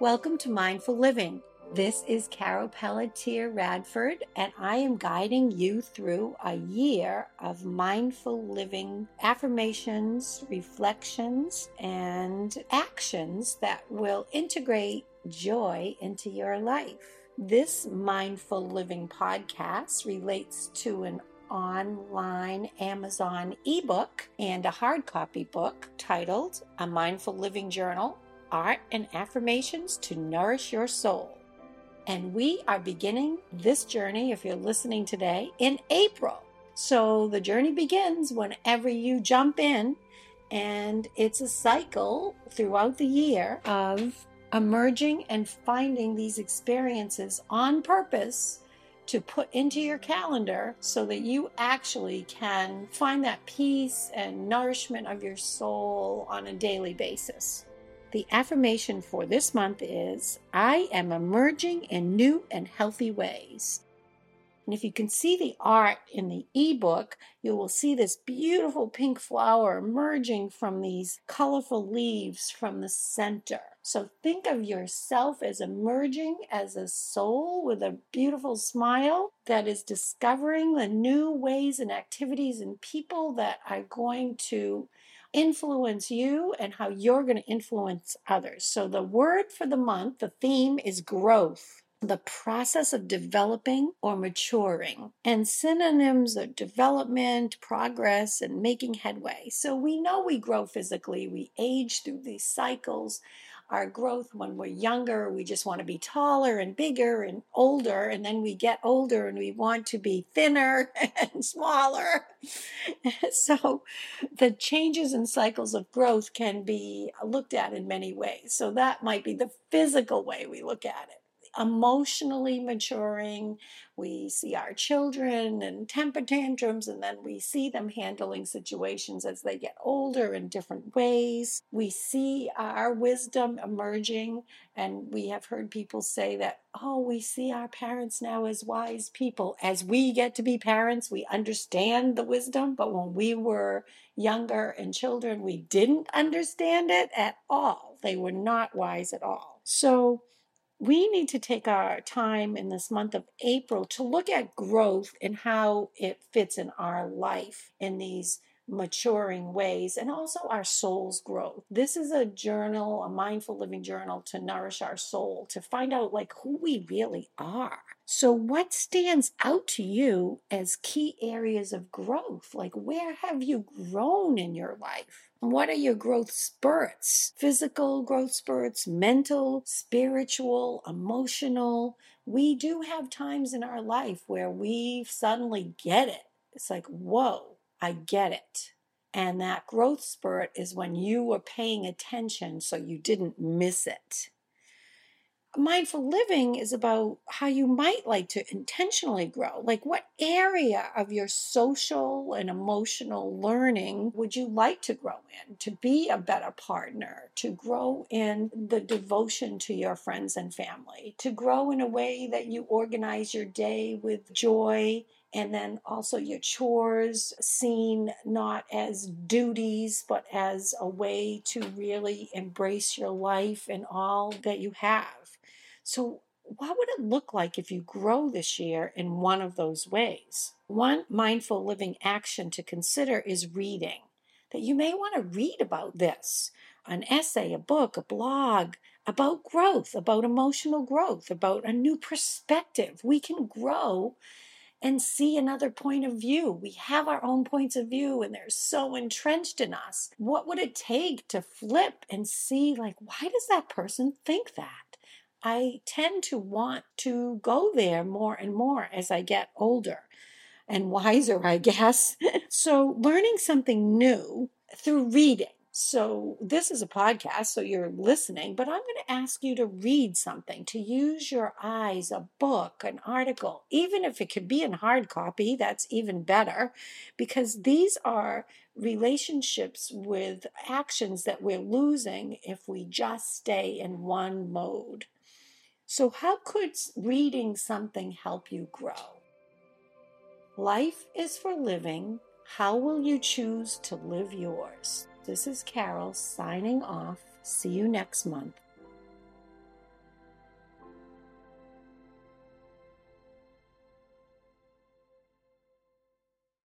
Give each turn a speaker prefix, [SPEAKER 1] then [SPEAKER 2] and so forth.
[SPEAKER 1] Welcome to Mindful Living. This is Carol Pelletier Radford, and I am guiding you through a year of mindful living affirmations, reflections, and actions that will integrate joy into your life. This mindful living podcast relates to an online Amazon ebook and a hard copy book titled A Mindful Living Journal art and affirmations to nourish your soul. And we are beginning this journey, if you're listening today, in April. So the journey begins whenever you jump in, and it's a cycle throughout the year of emerging and finding these experiences on purpose to put into your calendar so that you actually can find that peace and nourishment of your soul on a daily basis. The affirmation for this month is I am emerging in new and healthy ways. And if you can see the art in the ebook, you will see this beautiful pink flower emerging from these colorful leaves from the center. So think of yourself as emerging as a soul with a beautiful smile that is discovering the new ways and activities and people that are going to influence you and how you're going to influence others. So, the word for the month, the theme is growth. The process of developing or maturing, and synonyms are development, progress, and making headway. So we know we grow physically, we age through these cycles, our growth when we're younger. We just want to be taller and bigger and older. And then we get older and we want to be thinner and smaller. so the changes and cycles of growth can be looked at in many ways. So that might be the physical way we look at it emotionally maturing. We see our children and temper tantrums, and then we see them handling situations as they get older in different ways. We see our wisdom emerging, and we have heard people say that, oh, we see our parents now as wise people. As we get to be parents, we understand the wisdom, but when we were younger and children, we didn't understand it at all. They were not wise at all. So, we need to take our time in this month of April to look at growth and how it fits in our life in these maturing ways and also our soul's growth. This is a journal, a mindful living journal to nourish our soul, to find out like who we really are. So, what stands out to you as key areas of growth? Like, where have you grown in your life? What are your growth spurts? Physical growth spurts, mental, spiritual, emotional. We do have times in our life where we suddenly get it. It's like, whoa, I get it. And that growth spurt is when you were paying attention so you didn't miss it. Mindful living is about how you might like to intentionally grow. Like, what area of your social and emotional learning would you like to grow in? To be a better partner, to grow in the devotion to your friends and family, to grow in a way that you organize your day with joy and then also your chores seen not as duties but as a way to really embrace your life and all that you have so what would it look like if you grow this year in one of those ways one mindful living action to consider is reading that you may want to read about this an essay a book a blog about growth about emotional growth about a new perspective we can grow and see another point of view. We have our own points of view and they're so entrenched in us. What would it take to flip and see, like, why does that person think that? I tend to want to go there more and more as I get older and wiser, I guess. so, learning something new through reading so, this is a podcast, so you're listening, but I'm going to ask you to read something, to use your eyes, a book, an article, even if it could be in hard copy, that's even better, because these are relationships with actions that we're losing if we just stay in one mode. So, how could reading something help you grow? Life is for living. How will you choose to live yours? This is Carol signing off. See you next month.